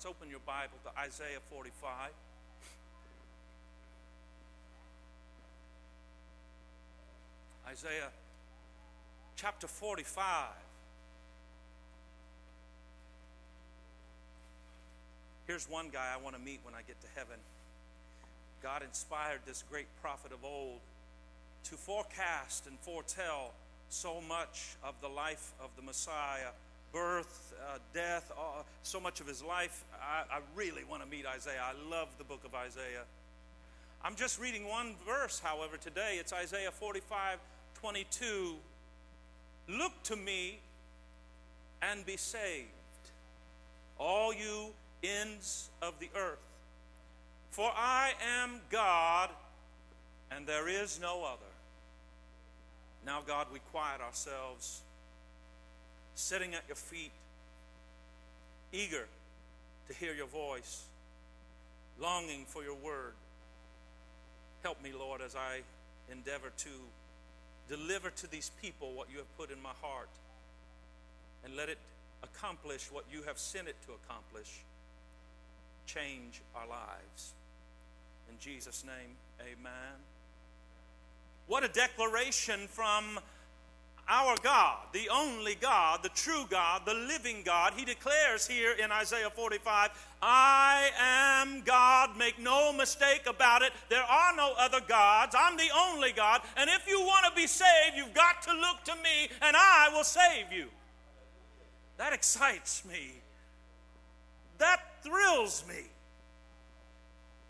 Let's open your Bible to Isaiah 45. Isaiah chapter 45. Here's one guy I want to meet when I get to heaven. God inspired this great prophet of old to forecast and foretell so much of the life of the Messiah birth, uh, death, uh, so much of his life. I, I really want to meet Isaiah. I love the book of Isaiah. I'm just reading one verse, however, today. It's Isaiah 45 22. Look to me and be saved, all you ends of the earth. For I am God, and there is no other. Now, God, we quiet ourselves, sitting at your feet, eager to hear your voice, longing for your word. Help me, Lord, as I endeavor to deliver to these people what you have put in my heart, and let it accomplish what you have sent it to accomplish. Change our lives. In Jesus' name, amen. What a declaration from our God, the only God, the true God, the living God. He declares here in Isaiah 45, I am God. Make no mistake about it. There are no other gods. I'm the only God. And if you want to be saved, you've got to look to me, and I will save you. That excites me. That thrills me.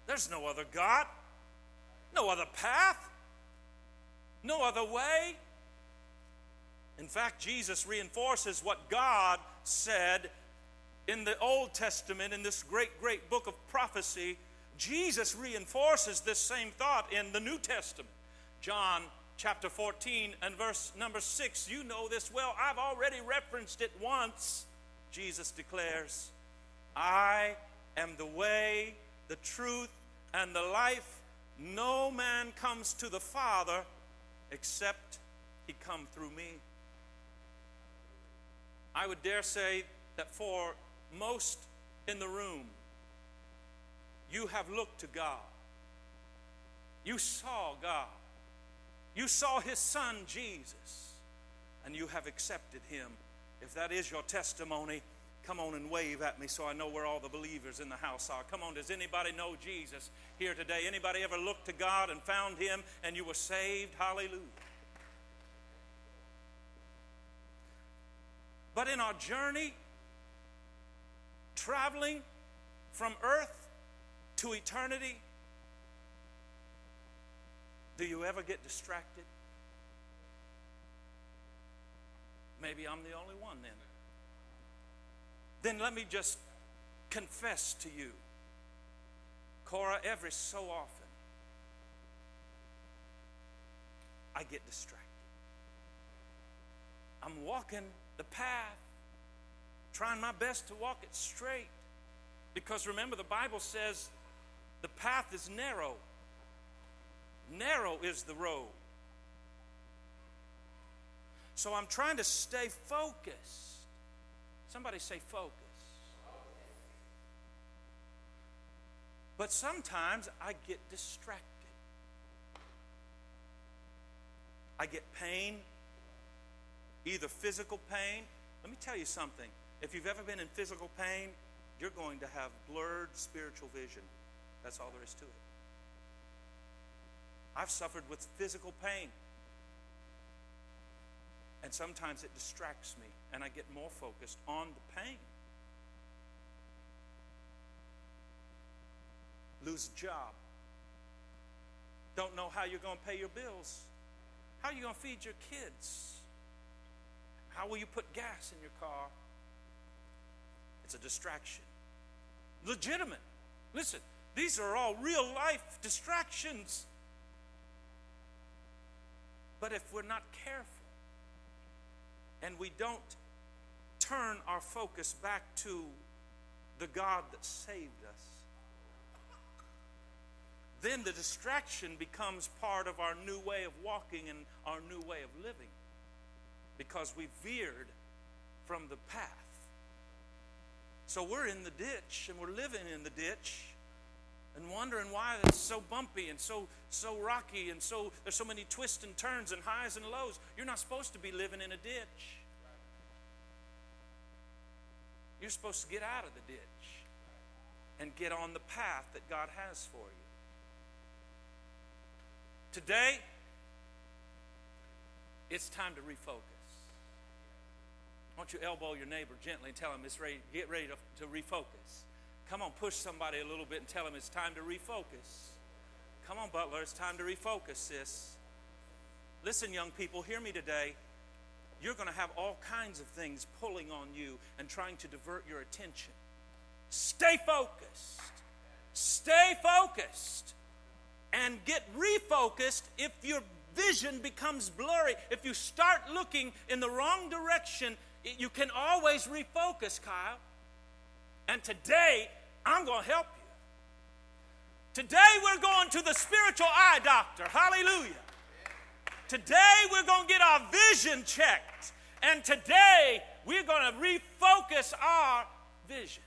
There's no other God, no other path, no other way. In fact, Jesus reinforces what God said in the Old Testament, in this great, great book of prophecy. Jesus reinforces this same thought in the New Testament. John chapter 14 and verse number 6. You know this well. I've already referenced it once. Jesus declares, I am the way, the truth, and the life. No man comes to the Father except he come through me. I would dare say that for most in the room, you have looked to God. You saw God. You saw His Son, Jesus, and you have accepted Him. If that is your testimony, come on and wave at me so I know where all the believers in the house are. Come on, does anybody know Jesus here today? Anybody ever looked to God and found Him and you were saved? Hallelujah. But in our journey, traveling from earth to eternity, do you ever get distracted? Maybe I'm the only one then. Then let me just confess to you, Cora, every so often, I get distracted. I'm walking the path, trying my best to walk it straight. Because remember, the Bible says the path is narrow. Narrow is the road. So I'm trying to stay focused. Somebody say focus. But sometimes I get distracted. I get pain either physical pain. Let me tell you something. If you've ever been in physical pain, you're going to have blurred spiritual vision. That's all there is to it. I've suffered with physical pain. And sometimes it distracts me, and I get more focused on the pain. Lose a job. Don't know how you're going to pay your bills. How are you going to feed your kids? How will you put gas in your car? It's a distraction. Legitimate. Listen, these are all real life distractions. But if we're not careful and we don't turn our focus back to the God that saved us, then the distraction becomes part of our new way of walking and our new way of living because we veered from the path. So we're in the ditch and we're living in the ditch and wondering why it's so bumpy and so so rocky and so there's so many twists and turns and highs and lows. You're not supposed to be living in a ditch. You're supposed to get out of the ditch and get on the path that God has for you. Today, it's time to refocus. Why don't you elbow your neighbor gently and tell him it's ready, get ready to, to refocus. Come on, push somebody a little bit and tell them it's time to refocus. Come on, Butler, it's time to refocus, sis. Listen, young people, hear me today. You're going to have all kinds of things pulling on you and trying to divert your attention. Stay focused. Stay focused. And get refocused if your vision becomes blurry. If you start looking in the wrong direction, you can always refocus, Kyle. And today, I'm going to help you. Today we're going to the spiritual eye doctor. Hallelujah. Today we're going to get our vision checked. And today we're going to refocus our vision.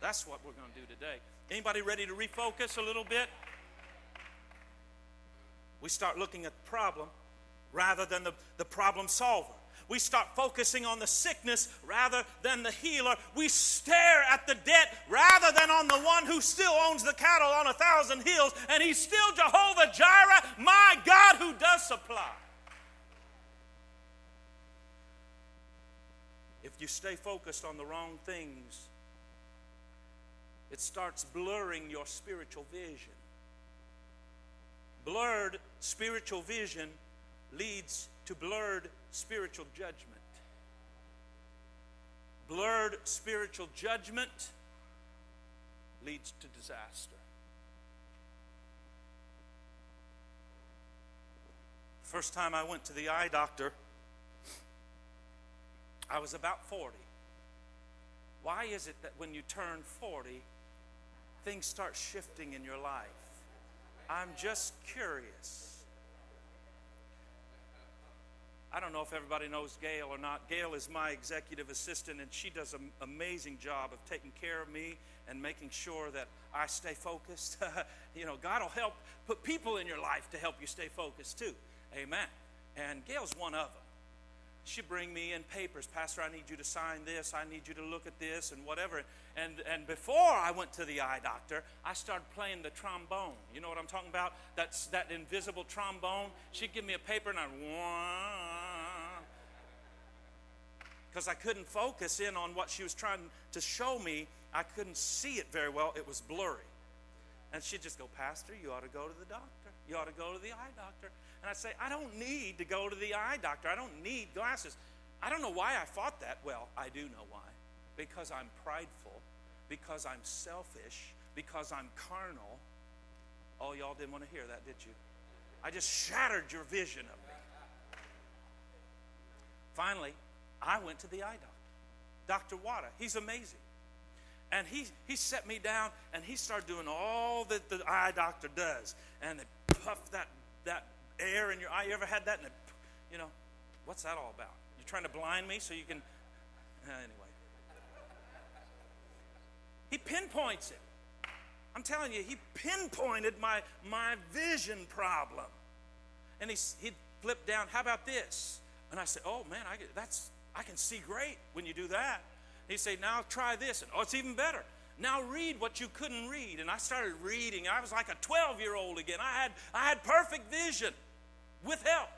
That's what we're going to do today. Anybody ready to refocus a little bit? We start looking at the problem rather than the, the problem solver we start focusing on the sickness rather than the healer. We stare at the debt rather than on the one who still owns the cattle on a thousand hills, and he's still Jehovah Jireh, my God who does supply. If you stay focused on the wrong things, it starts blurring your spiritual vision. Blurred spiritual vision leads to blurred spiritual judgment. Blurred spiritual judgment leads to disaster. First time I went to the eye doctor, I was about 40. Why is it that when you turn 40, things start shifting in your life? I'm just curious. I don't know if everybody knows Gail or not. Gail is my executive assistant, and she does an amazing job of taking care of me and making sure that I stay focused. you know, God will help put people in your life to help you stay focused too. Amen. And Gail's one of them. She'd bring me in papers, Pastor, I need you to sign this, I need you to look at this, and whatever. And, and before I went to the eye doctor, I started playing the trombone. You know what I'm talking about? That's that invisible trombone. She'd give me a paper, and I'd because I couldn't focus in on what she was trying to show me. I couldn't see it very well. It was blurry. And she'd just go, Pastor, you ought to go to the doctor. You ought to go to the eye doctor. And I'd say, I don't need to go to the eye doctor. I don't need glasses. I don't know why I fought that. Well, I do know why. Because I'm prideful, because I'm selfish, because I'm carnal. Oh, y'all didn't want to hear that, did you? I just shattered your vision of me. Finally, I went to the eye doctor, Dr. Wada. He's amazing. And he, he set me down and he started doing all that the eye doctor does. And they puff that, that air in your eye. You ever had that? And it, you know, what's that all about? You're trying to blind me so you can. Uh, anyway. He pinpoints it. I'm telling you, he pinpointed my, my vision problem. And he, he flipped down, how about this? And I said, oh man, I, that's, I can see great when you do that. He said, now try this. And oh, it's even better. Now read what you couldn't read. And I started reading. I was like a 12 year old again. I had, I had perfect vision with help.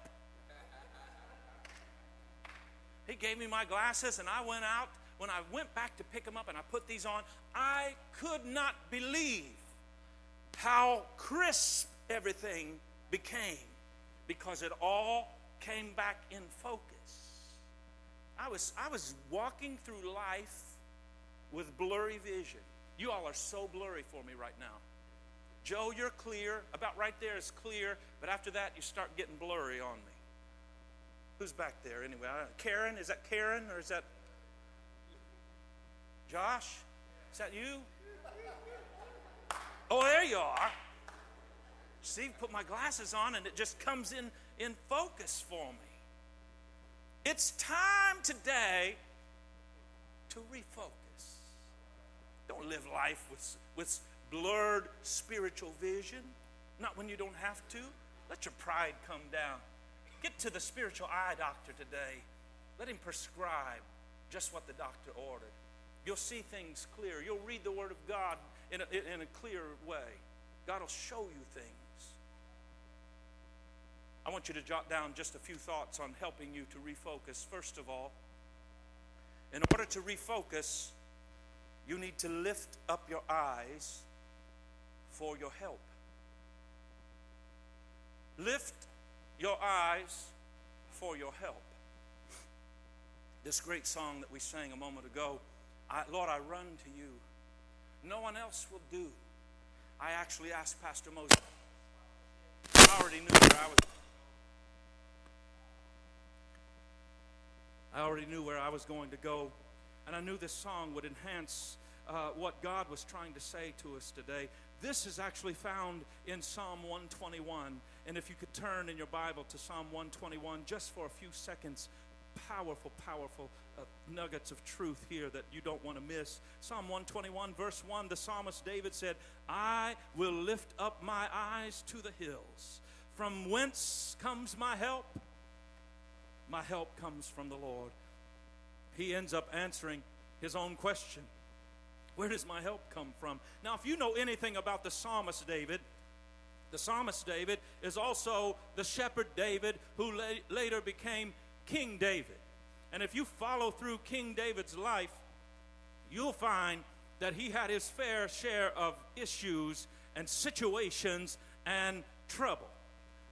He gave me my glasses, and I went out. When I went back to pick them up and I put these on, I could not believe how crisp everything became because it all came back in focus. I was, I was walking through life with blurry vision. You all are so blurry for me right now. Joe, you're clear. About right there is clear, but after that, you start getting blurry on me. Who's back there anyway? Uh, Karen? Is that Karen or is that Josh? Is that you? Oh, there you are. See, put my glasses on and it just comes in in focus for me. It's time today to refocus. Don't live life with, with blurred spiritual vision. Not when you don't have to. Let your pride come down. Get to the spiritual eye doctor today. Let him prescribe just what the doctor ordered. You'll see things clear. You'll read the Word of God in a, in a clear way. God will show you things. I want you to jot down just a few thoughts on helping you to refocus. First of all, in order to refocus, you need to lift up your eyes for your help. Lift your eyes for your help. This great song that we sang a moment ago, I, Lord, I run to you. No one else will do. I actually asked Pastor Moses. I already knew where I was. I already knew where I was going to go, and I knew this song would enhance uh, what God was trying to say to us today. This is actually found in Psalm 121. And if you could turn in your Bible to Psalm 121 just for a few seconds, powerful, powerful uh, nuggets of truth here that you don't want to miss. Psalm 121, verse 1, the psalmist David said, I will lift up my eyes to the hills. From whence comes my help? My help comes from the Lord. He ends up answering his own question Where does my help come from? Now, if you know anything about the psalmist David, the psalmist David is also the shepherd David who la- later became King David. And if you follow through King David's life, you'll find that he had his fair share of issues and situations and trouble.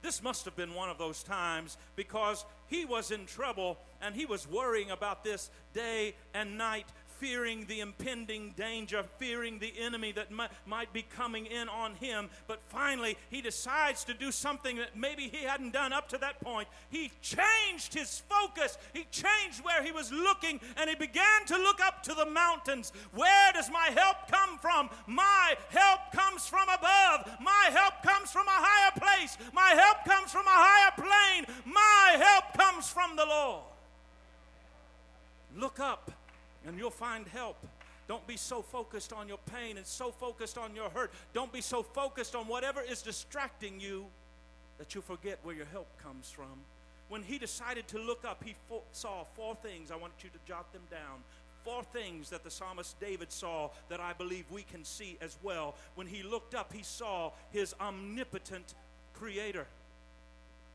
This must have been one of those times because he was in trouble and he was worrying about this day and night fearing the impending danger, fearing the enemy that might, might be coming in on him. But finally, he decides to do something that maybe he hadn't done up to that point. He changed his focus, he changed where he was looking, and he began to look up to the mountains. Where does my help come from? My help comes from above. My help comes from a higher place. My help comes from a higher plane. My help comes from the Lord. Look up and you'll find help. Don't be so focused on your pain and so focused on your hurt. Don't be so focused on whatever is distracting you that you forget where your help comes from. When he decided to look up, he fo- saw four things. I want you to jot them down. Four things that the psalmist David saw that I believe we can see as well. When he looked up, he saw his omnipotent creator.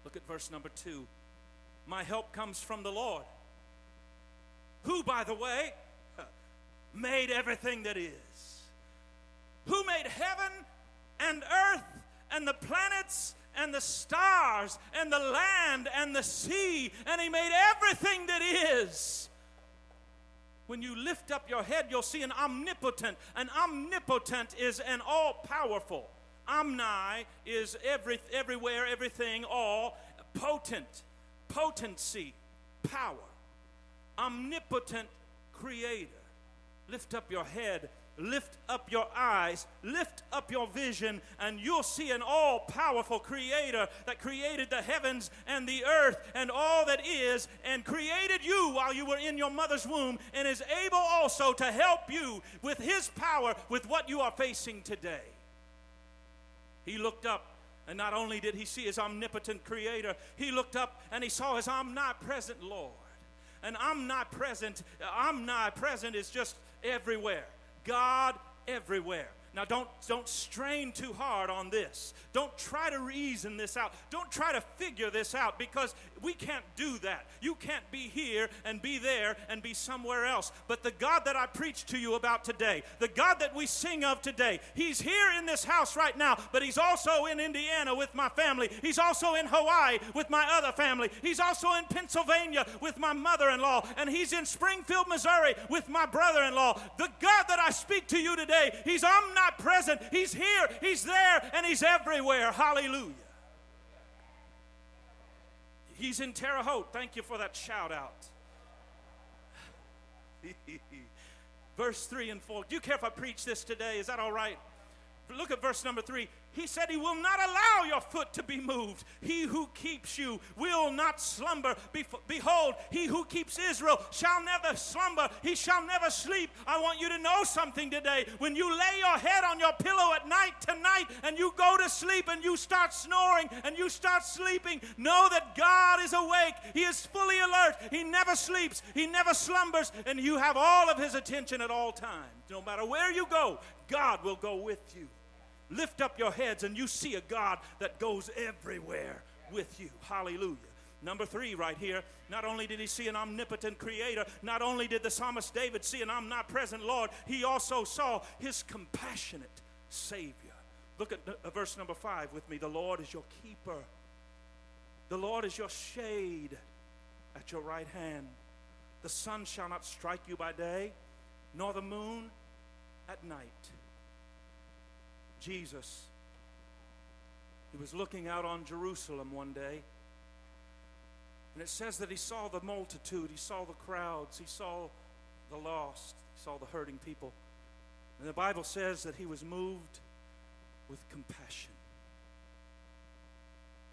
Look at verse number two. My help comes from the Lord who, by the way, made everything that is, who made heaven and earth and the planets and the stars and the land and the sea, and He made everything that is. When you lift up your head, you'll see an omnipotent. An omnipotent is an all powerful. Omni is every, everywhere, everything, all. Potent, potency, power omnipotent creator. Lift up your head, lift up your eyes, lift up your vision, and you'll see an all powerful creator that created the heavens and the earth and all that is, and created you while you were in your mother's womb, and is able also to help you with his power with what you are facing today. He looked up and not only did he see his omnipotent creator, he looked up and he saw his omnipresent Lord and omnipresent. I'm not present is just everywhere. God everywhere. Now, don't, don't strain too hard on this. Don't try to reason this out. Don't try to figure this out because we can't do that. You can't be here and be there and be somewhere else. But the God that I preach to you about today, the God that we sing of today, He's here in this house right now, but He's also in Indiana with my family. He's also in Hawaii with my other family. He's also in Pennsylvania with my mother in law. And He's in Springfield, Missouri with my brother in law. The God that I speak to you today, He's omnipresent present. He's here, He's there, and He's everywhere. Hallelujah. He's in Terre Haute. Thank you for that shout out. verse 3 and 4. Do you care if I preach this today? Is that all right? Look at verse number 3. He said he will not allow your foot to be moved. He who keeps you will not slumber. Behold, he who keeps Israel shall never slumber. He shall never sleep. I want you to know something today. When you lay your head on your pillow at night tonight and you go to sleep and you start snoring and you start sleeping, know that God is awake. He is fully alert. He never sleeps. He never slumbers. And you have all of his attention at all times. No matter where you go, God will go with you. Lift up your heads and you see a God that goes everywhere with you. Hallelujah. Number three, right here, not only did he see an omnipotent creator, not only did the psalmist David see an omnipresent Lord, he also saw his compassionate Savior. Look at uh, verse number five with me. The Lord is your keeper, the Lord is your shade at your right hand. The sun shall not strike you by day, nor the moon at night. Jesus, he was looking out on Jerusalem one day. And it says that he saw the multitude, he saw the crowds, he saw the lost, he saw the hurting people. And the Bible says that he was moved with compassion.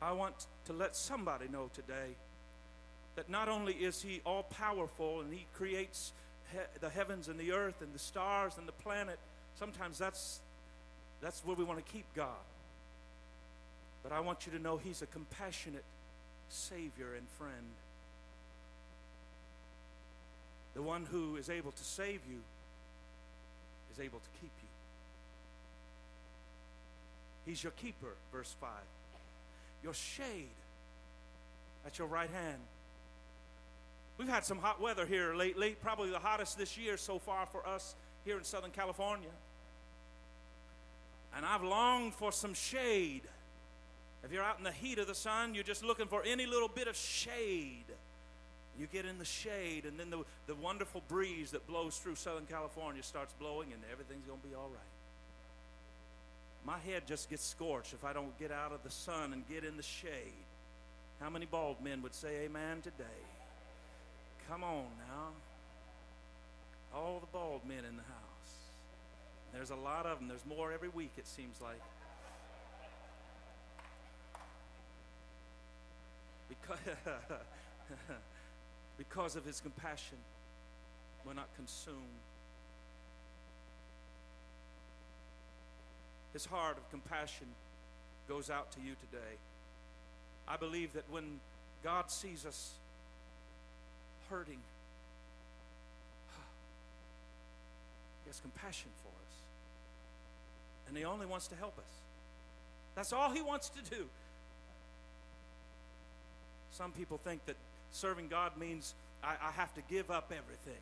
I want to let somebody know today that not only is he all powerful and he creates he- the heavens and the earth and the stars and the planet, sometimes that's that's where we want to keep God. But I want you to know He's a compassionate Savior and friend. The one who is able to save you is able to keep you. He's your keeper, verse 5. Your shade at your right hand. We've had some hot weather here lately, probably the hottest this year so far for us here in Southern California and I've longed for some shade. If you're out in the heat of the sun, you're just looking for any little bit of shade. You get in the shade, and then the, the wonderful breeze that blows through Southern California starts blowing, and everything's going to be all right. My head just gets scorched if I don't get out of the sun and get in the shade. How many bald men would say amen today? Come on now. All the bald men in the house. There's a lot of them. There's more every week, it seems like. Because, because of his compassion, we're not consumed. His heart of compassion goes out to you today. I believe that when God sees us hurting, He has compassion for us and He only wants to help us. That's all He wants to do. Some people think that serving God means I, I have to give up everything.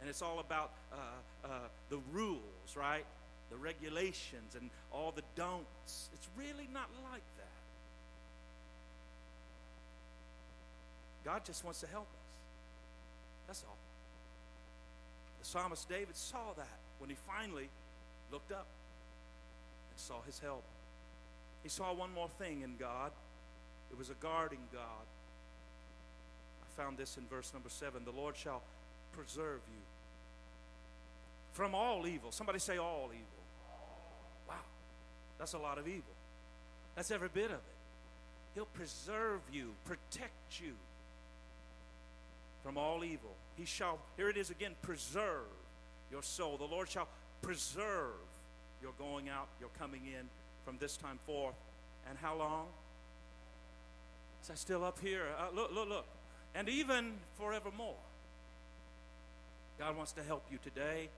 And it's all about uh, uh, the rules, right? The regulations and all the don'ts. It's really not like that. God just wants to help us. That's all. The psalmist David saw that when he finally looked up saw his help. He saw one more thing in God it was a guarding God. I found this in verse number seven the Lord shall preserve you from all evil. Somebody say, all evil. Wow, that's a lot of evil. That's every bit of it. He'll preserve you, protect you from all evil. He shall, here it is again, preserve your soul. The Lord shall preserve you're going out, you're coming in from this time forth. And how long? Is that still up here? Uh, look, look, look. And even forevermore. God wants to help you today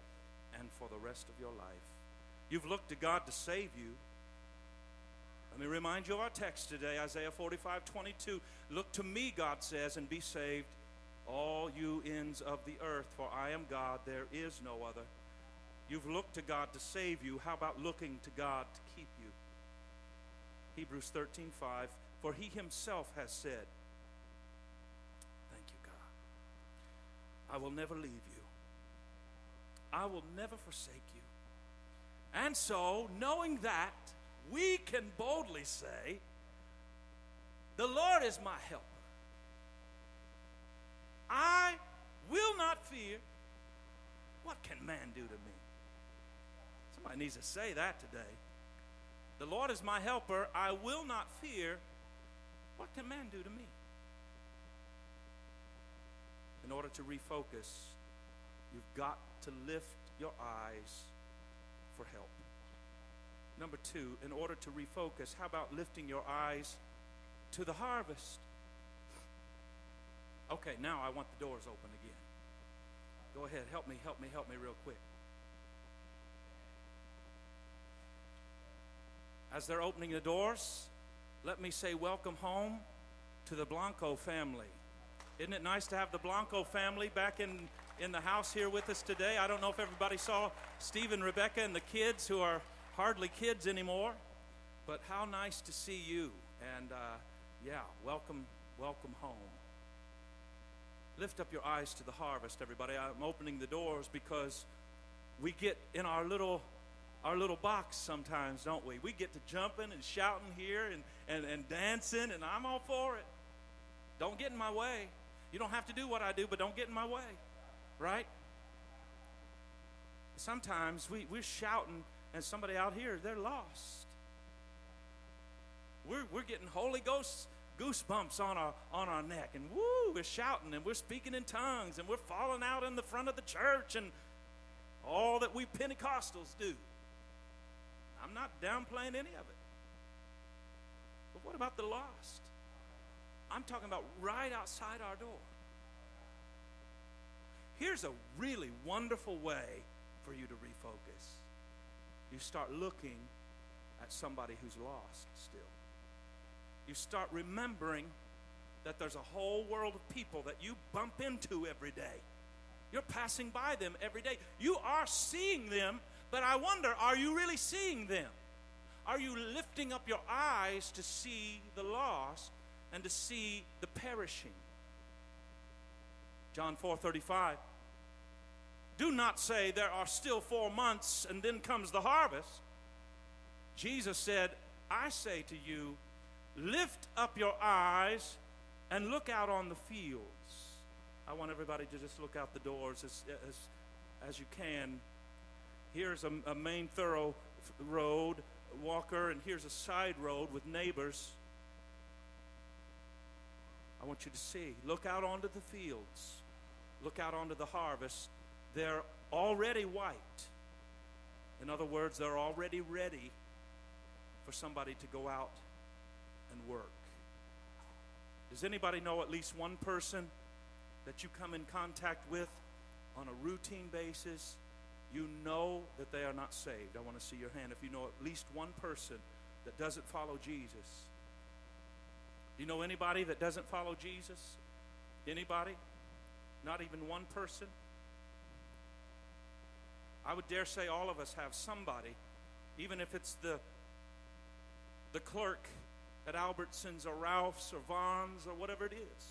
and for the rest of your life. You've looked to God to save you. Let me remind you of our text today, Isaiah 45 22. Look to me, God says, and be saved, all you ends of the earth, for I am God, there is no other. You've looked to God to save you. How about looking to God to keep you? Hebrews 13 5. For he himself has said, Thank you, God. I will never leave you, I will never forsake you. And so, knowing that, we can boldly say, The Lord is my helper. I will not fear. What can man do to me? Somebody needs to say that today. The Lord is my helper. I will not fear. What can man do to me? In order to refocus, you've got to lift your eyes for help. Number two, in order to refocus, how about lifting your eyes to the harvest? Okay, now I want the doors open again. Go ahead, help me, help me, help me real quick. As they're opening the doors, let me say welcome home to the Blanco family. Isn't it nice to have the Blanco family back in, in the house here with us today? I don't know if everybody saw Steve and Rebecca and the kids who are hardly kids anymore, but how nice to see you. And uh, yeah, welcome, welcome home. Lift up your eyes to the harvest, everybody. I'm opening the doors because we get in our little our little box sometimes, don't we? We get to jumping and shouting here and, and, and dancing, and I'm all for it. Don't get in my way. You don't have to do what I do, but don't get in my way. Right? Sometimes we, we're shouting, and somebody out here, they're lost. We're, we're getting Holy Ghost goosebumps on our, on our neck, and woo, we're shouting, and we're speaking in tongues, and we're falling out in the front of the church, and all that we Pentecostals do. I'm not downplaying any of it. But what about the lost? I'm talking about right outside our door. Here's a really wonderful way for you to refocus. You start looking at somebody who's lost still. You start remembering that there's a whole world of people that you bump into every day. You're passing by them every day. You are seeing them but I wonder are you really seeing them? Are you lifting up your eyes to see the lost and to see the perishing? John 4:35 Do not say there are still 4 months and then comes the harvest. Jesus said, I say to you, lift up your eyes and look out on the fields. I want everybody to just look out the doors as, as, as you can here's a, a main thorough road, walker, and here's a side road with neighbors. I want you to see. Look out onto the fields. Look out onto the harvest. They're already white. In other words, they're already ready for somebody to go out and work. Does anybody know at least one person that you come in contact with on a routine basis you know that they are not saved. I want to see your hand if you know at least one person that doesn't follow Jesus. Do you know anybody that doesn't follow Jesus? Anybody? Not even one person? I would dare say all of us have somebody, even if it's the the clerk at Albertsons or Ralph's or Vons or whatever it is.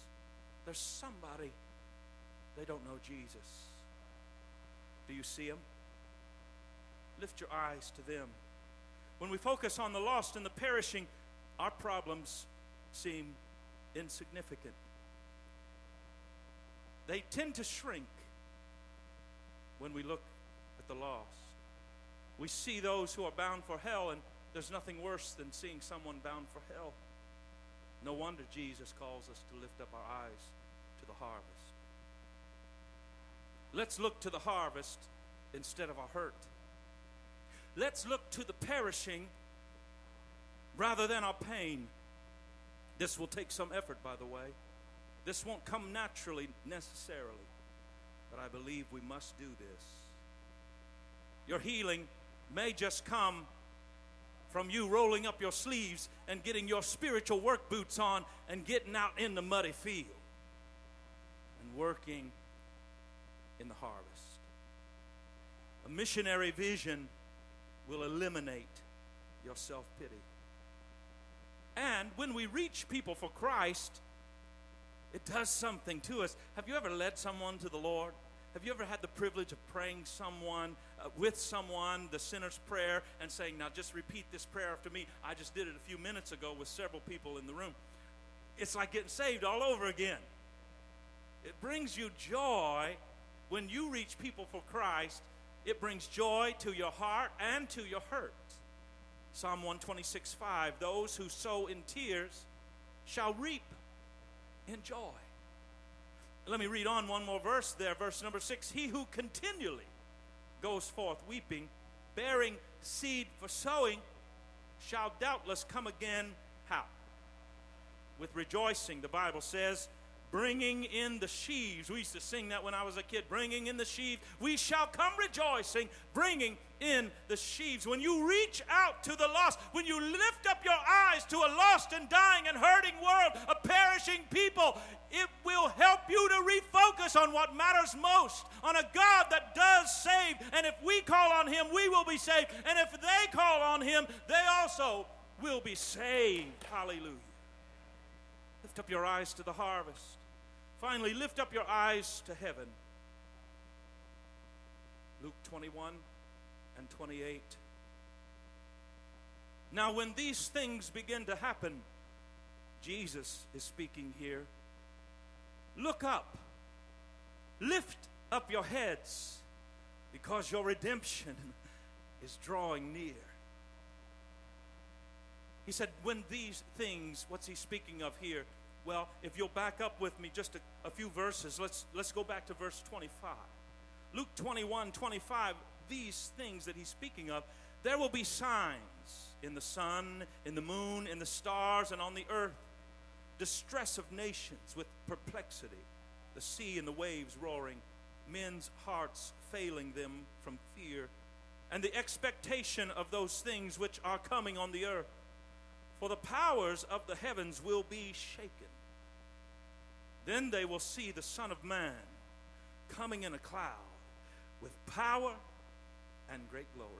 There's somebody they don't know Jesus. Do you see them? Lift your eyes to them. When we focus on the lost and the perishing, our problems seem insignificant. They tend to shrink when we look at the lost. We see those who are bound for hell, and there's nothing worse than seeing someone bound for hell. No wonder Jesus calls us to lift up our eyes to the harvest. Let's look to the harvest instead of our hurt. Let's look to the perishing rather than our pain. This will take some effort, by the way. This won't come naturally necessarily, but I believe we must do this. Your healing may just come from you rolling up your sleeves and getting your spiritual work boots on and getting out in the muddy field and working in the harvest. A missionary vision will eliminate your self pity. And when we reach people for Christ, it does something to us. Have you ever led someone to the Lord? Have you ever had the privilege of praying someone uh, with someone the sinner's prayer and saying, "Now just repeat this prayer after me"? I just did it a few minutes ago with several people in the room. It's like getting saved all over again. It brings you joy when you reach people for Christ, it brings joy to your heart and to your hurt. Psalm 126 5 Those who sow in tears shall reap in joy. Let me read on one more verse there, verse number 6 He who continually goes forth weeping, bearing seed for sowing, shall doubtless come again. How? With rejoicing, the Bible says, bringing in the sheaves. We used to sing that when I was a kid. Bringing in the sheaves. We shall come rejoicing, bringing in the sheaves. When you reach out to the lost, when you lift up your eyes to a lost and dying and hurting world, a perishing people, it will help you to refocus on what matters most, on a God that does save. And if we call on Him, we will be saved. And if they call on Him, they also will be saved. Hallelujah. Lift up your eyes to the harvest. Finally, lift up your eyes to heaven. Luke 21 and 28. Now, when these things begin to happen, Jesus is speaking here. Look up, lift up your heads, because your redemption is drawing near. He said, When these things, what's he speaking of here? Well, if you'll back up with me just a, a few verses, let's, let's go back to verse 25. Luke 21 25, these things that he's speaking of, there will be signs in the sun, in the moon, in the stars, and on the earth. Distress of nations with perplexity, the sea and the waves roaring, men's hearts failing them from fear, and the expectation of those things which are coming on the earth. For the powers of the heavens will be shaken. Then they will see the Son of Man coming in a cloud with power and great glory.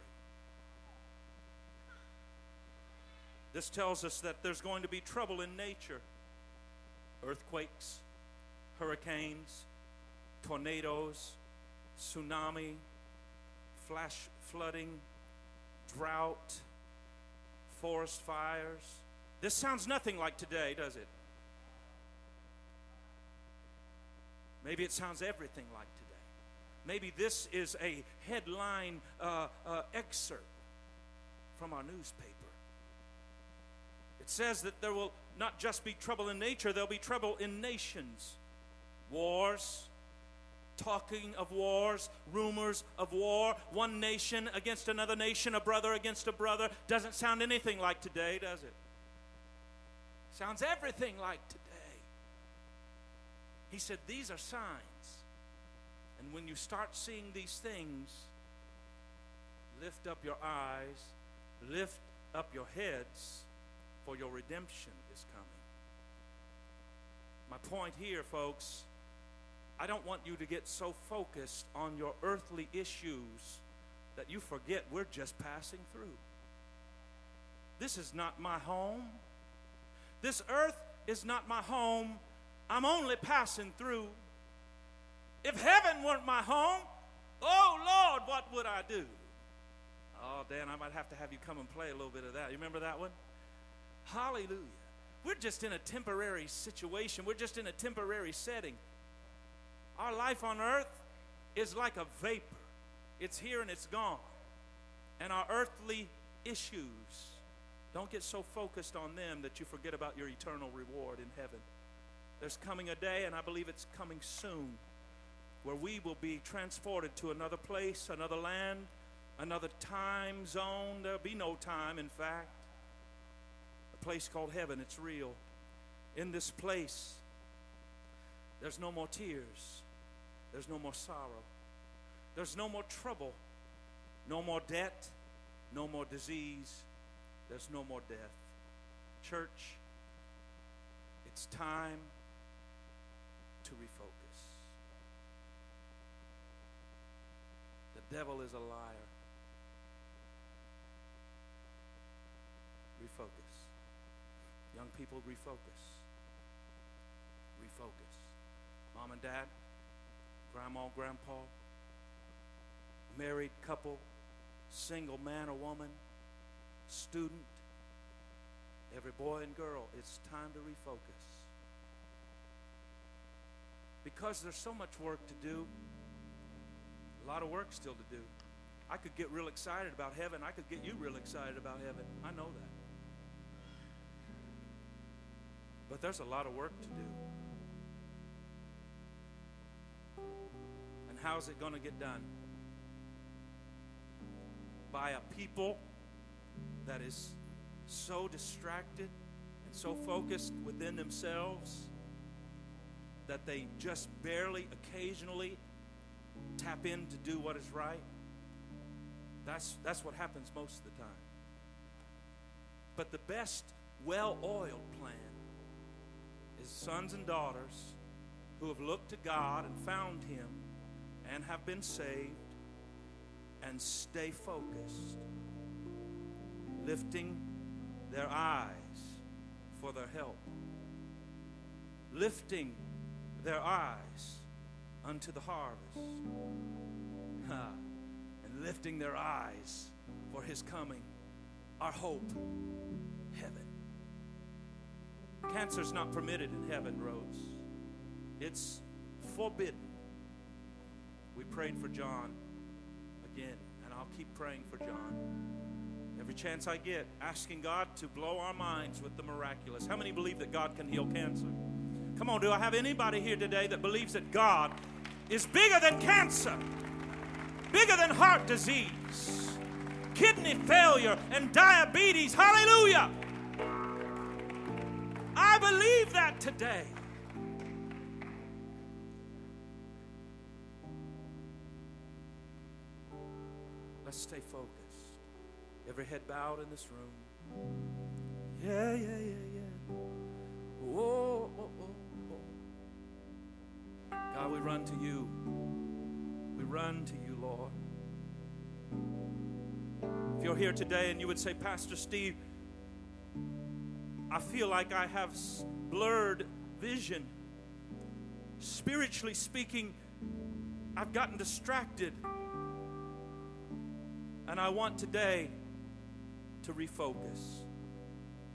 This tells us that there's going to be trouble in nature earthquakes, hurricanes, tornadoes, tsunami, flash flooding, drought, forest fires. This sounds nothing like today, does it? Maybe it sounds everything like today. Maybe this is a headline uh, uh, excerpt from our newspaper. It says that there will not just be trouble in nature, there'll be trouble in nations. Wars, talking of wars, rumors of war, one nation against another nation, a brother against a brother. Doesn't sound anything like today, does it? Sounds everything like today. He said, These are signs. And when you start seeing these things, lift up your eyes, lift up your heads, for your redemption is coming. My point here, folks, I don't want you to get so focused on your earthly issues that you forget we're just passing through. This is not my home. This earth is not my home. I'm only passing through. If heaven weren't my home, oh Lord, what would I do? Oh, Dan, I might have to have you come and play a little bit of that. You remember that one? Hallelujah. We're just in a temporary situation, we're just in a temporary setting. Our life on earth is like a vapor, it's here and it's gone. And our earthly issues, don't get so focused on them that you forget about your eternal reward in heaven. There's coming a day, and I believe it's coming soon, where we will be transported to another place, another land, another time zone. There'll be no time, in fact. A place called heaven, it's real. In this place, there's no more tears, there's no more sorrow, there's no more trouble, no more debt, no more disease, there's no more death. Church, it's time to refocus. The devil is a liar. Refocus. Young people, refocus. Refocus. Mom and dad, grandma, grandpa, married couple, single man or woman, student, every boy and girl, it's time to refocus because there's so much work to do, a lot of work still to do. I could get real excited about heaven. I could get you real excited about heaven. I know that. But there's a lot of work to do. And how's it going to get done? By a people that is so distracted and so focused within themselves that they just barely occasionally tap in to do what is right. That's, that's what happens most of the time. But the best well oiled plan is sons and daughters who have looked to God and found Him and have been saved and stay focused, lifting their eyes for their help, lifting their eyes unto the harvest, and lifting their eyes for His coming, our hope, heaven. Cancer's not permitted in heaven, Rose. It's forbidden. We prayed for John again, and I'll keep praying for John. Every chance I get, asking God to blow our minds with the miraculous. How many believe that God can heal cancer? Come on, do I have anybody here today that believes that God is bigger than cancer, bigger than heart disease, kidney failure, and diabetes? Hallelujah! I believe that today. Let's stay focused. Every head bowed in this room. Yeah, yeah, yeah, yeah. Oh. God, we run to you. We run to you, Lord. If you're here today and you would say, Pastor Steve, I feel like I have blurred vision. Spiritually speaking, I've gotten distracted. And I want today to refocus.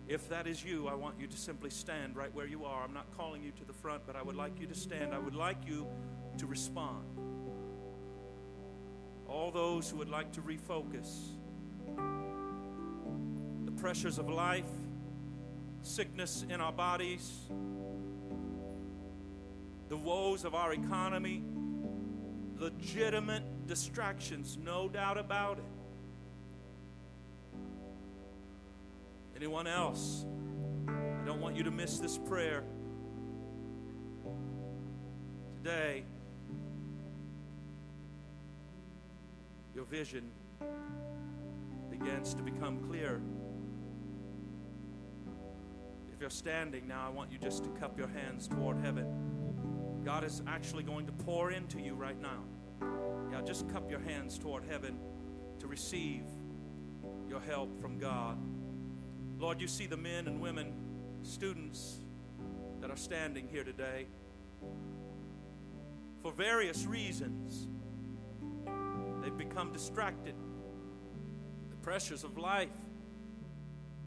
If that is you, I want you to simply stand right where you are. I'm not calling you to the front, but I would like you to stand. I would like you to respond. All those who would like to refocus the pressures of life, sickness in our bodies, the woes of our economy, legitimate distractions, no doubt about it. Anyone else? I don't want you to miss this prayer. Today, your vision begins to become clear. If you're standing now, I want you just to cup your hands toward heaven. God is actually going to pour into you right now. Yeah, just cup your hands toward heaven to receive your help from God. Lord, you see the men and women, students that are standing here today. For various reasons, they've become distracted. The pressures of life,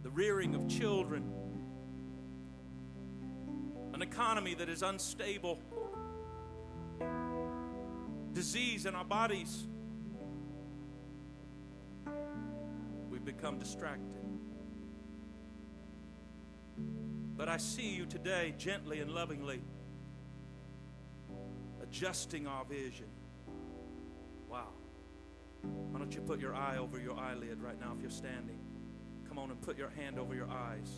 the rearing of children, an economy that is unstable, disease in our bodies. We've become distracted. But I see you today gently and lovingly adjusting our vision. Wow. Why don't you put your eye over your eyelid right now if you're standing? Come on and put your hand over your eyes.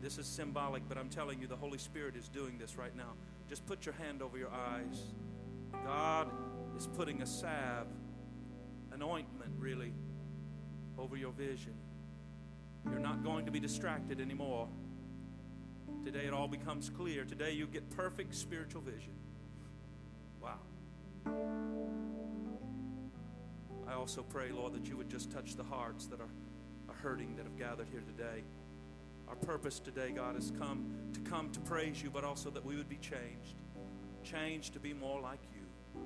This is symbolic, but I'm telling you, the Holy Spirit is doing this right now. Just put your hand over your eyes. God is putting a salve, an ointment, really, over your vision. You're not going to be distracted anymore. Today it all becomes clear. Today you get perfect spiritual vision. Wow. I also pray, Lord, that you would just touch the hearts that are, are hurting that have gathered here today. Our purpose today, God, has come to come to praise you, but also that we would be changed. Changed to be more like you.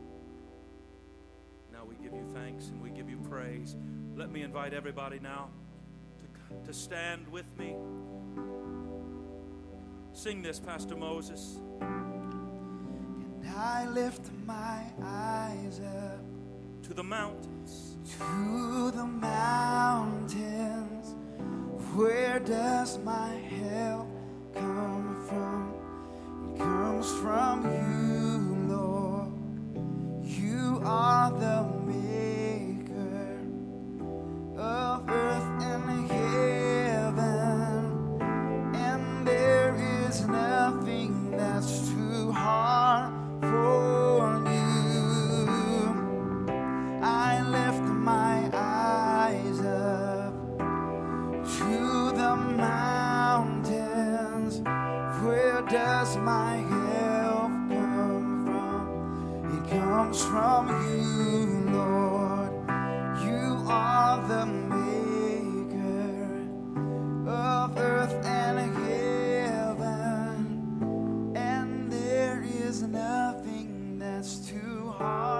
Now we give you thanks and we give you praise. Let me invite everybody now to, to stand with me. Sing this, Pastor Moses. And I lift my eyes up to the mountains. to the mountains. Where does my help come from? It comes from you, Lord. You are the that's too hard.